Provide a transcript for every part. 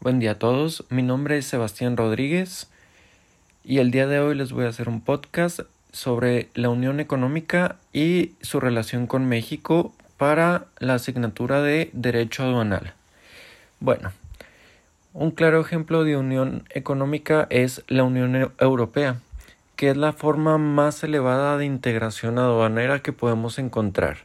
Buen día a todos, mi nombre es Sebastián Rodríguez y el día de hoy les voy a hacer un podcast sobre la Unión Económica y su relación con México para la asignatura de Derecho Aduanal. Bueno, un claro ejemplo de unión económica es la Unión Europea, que es la forma más elevada de integración aduanera que podemos encontrar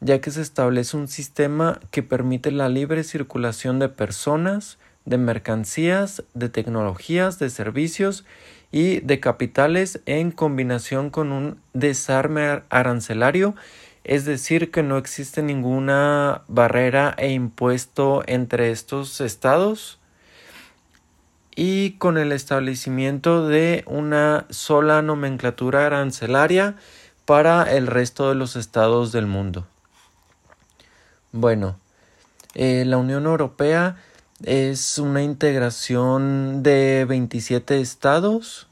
ya que se establece un sistema que permite la libre circulación de personas, de mercancías, de tecnologías, de servicios y de capitales en combinación con un desarme arancelario, es decir, que no existe ninguna barrera e impuesto entre estos estados y con el establecimiento de una sola nomenclatura arancelaria para el resto de los estados del mundo. Bueno, eh, la Unión Europea es una integración de 27 estados,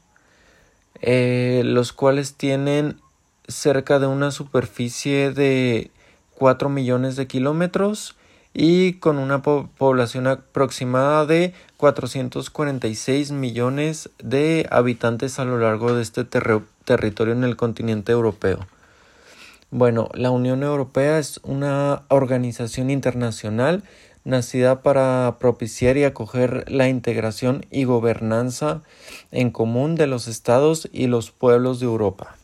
eh, los cuales tienen cerca de una superficie de 4 millones de kilómetros y con una población aproximada de 446 millones de habitantes a lo largo de este territorio en el continente europeo. Bueno, la Unión Europea es una organización internacional nacida para propiciar y acoger la integración y gobernanza en común de los estados y los pueblos de Europa.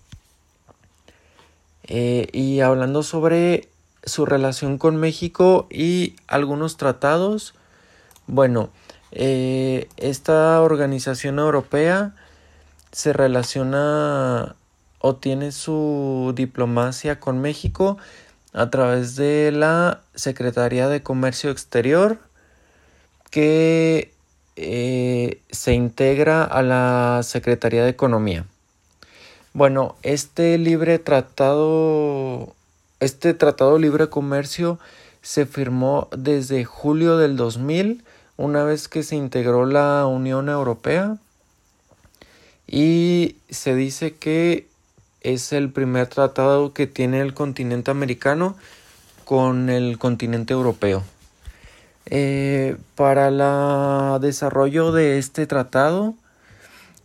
Eh, y hablando sobre su relación con México y algunos tratados, bueno, eh, esta organización europea se relaciona o tiene su diplomacia con México a través de la Secretaría de Comercio Exterior que eh, se integra a la Secretaría de Economía. Bueno, este libre tratado, este tratado libre comercio se firmó desde julio del 2000, una vez que se integró la Unión Europea, y se dice que es el primer tratado que tiene el continente americano con el continente europeo. Eh, para el desarrollo de este tratado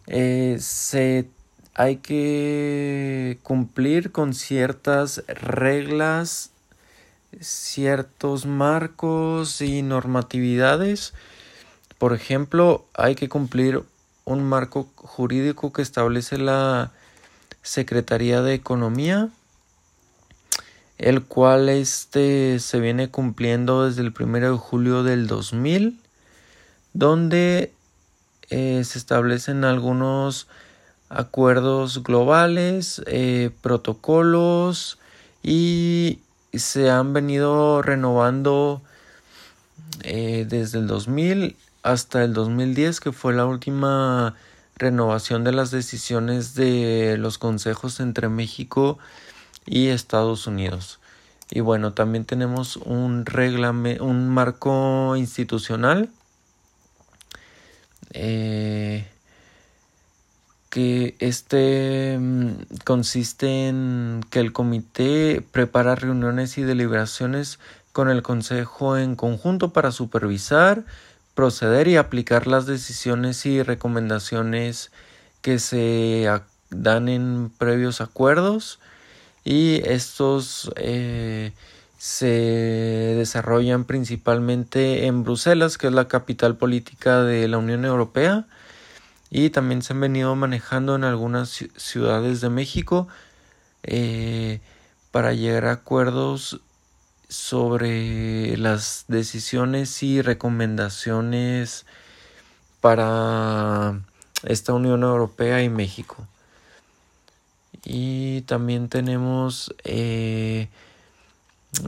eh, se hay que cumplir con ciertas reglas, ciertos marcos y normatividades. Por ejemplo, hay que cumplir un marco jurídico que establece la Secretaría de Economía, el cual este se viene cumpliendo desde el 1 de julio del 2000, donde eh, se establecen algunos acuerdos globales, eh, protocolos y se han venido renovando eh, desde el 2000 hasta el 2010 que fue la última renovación de las decisiones de los consejos entre México y Estados Unidos. Y bueno, también tenemos un un marco institucional eh, que este mm, consiste en que el comité prepara reuniones y deliberaciones con el consejo en conjunto para supervisar proceder y aplicar las decisiones y recomendaciones que se dan en previos acuerdos y estos eh, se desarrollan principalmente en Bruselas, que es la capital política de la Unión Europea, y también se han venido manejando en algunas ciudades de México eh, para llegar a acuerdos sobre las decisiones y recomendaciones para esta Unión Europea y México. Y también tenemos, eh,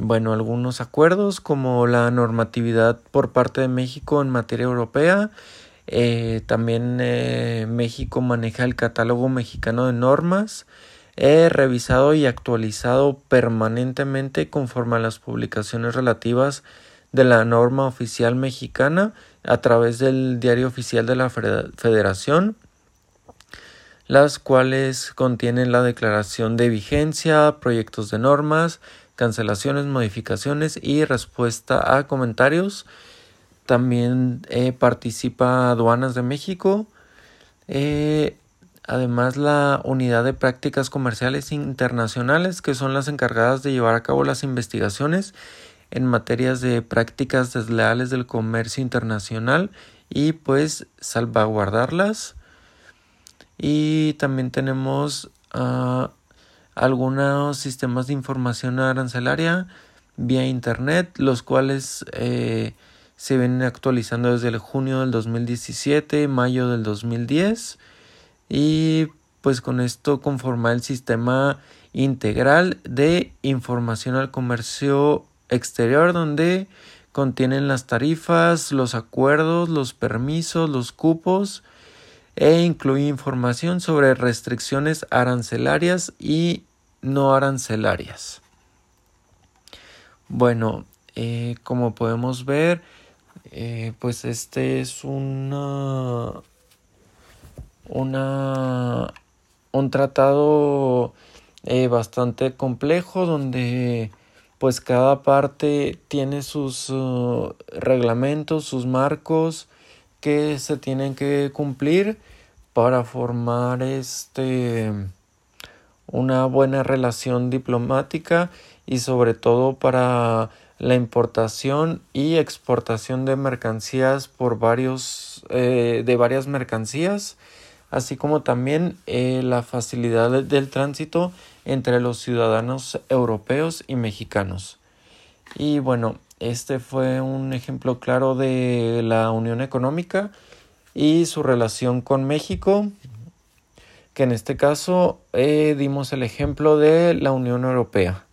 bueno, algunos acuerdos como la normatividad por parte de México en materia europea. Eh, también eh, México maneja el catálogo mexicano de normas He revisado y actualizado permanentemente conforme a las publicaciones relativas de la norma oficial mexicana a través del diario oficial de la Federación, las cuales contienen la declaración de vigencia, proyectos de normas, cancelaciones, modificaciones y respuesta a comentarios también eh, participa Aduanas de México. Eh, además, la Unidad de Prácticas Comerciales Internacionales, que son las encargadas de llevar a cabo las investigaciones en materias de prácticas desleales del comercio internacional y pues salvaguardarlas. Y también tenemos ah, algunos sistemas de información arancelaria vía internet, los cuales eh, se vienen actualizando desde el junio del 2017, mayo del 2010 y pues con esto conforma el sistema integral de información al comercio exterior donde contienen las tarifas, los acuerdos, los permisos, los cupos e incluye información sobre restricciones arancelarias y no arancelarias. Bueno, eh, como podemos ver, eh, pues este es una, una un tratado eh, bastante complejo donde pues cada parte tiene sus uh, reglamentos, sus marcos que se tienen que cumplir para formar este una buena relación diplomática y sobre todo para la importación y exportación de mercancías por varios eh, de varias mercancías así como también eh, la facilidad del tránsito entre los ciudadanos europeos y mexicanos. Y bueno, este fue un ejemplo claro de la Unión Económica y su relación con México, que en este caso eh, dimos el ejemplo de la Unión Europea.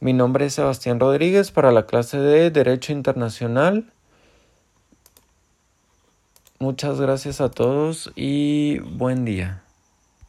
Mi nombre es Sebastián Rodríguez para la clase de Derecho Internacional. Muchas gracias a todos y buen día.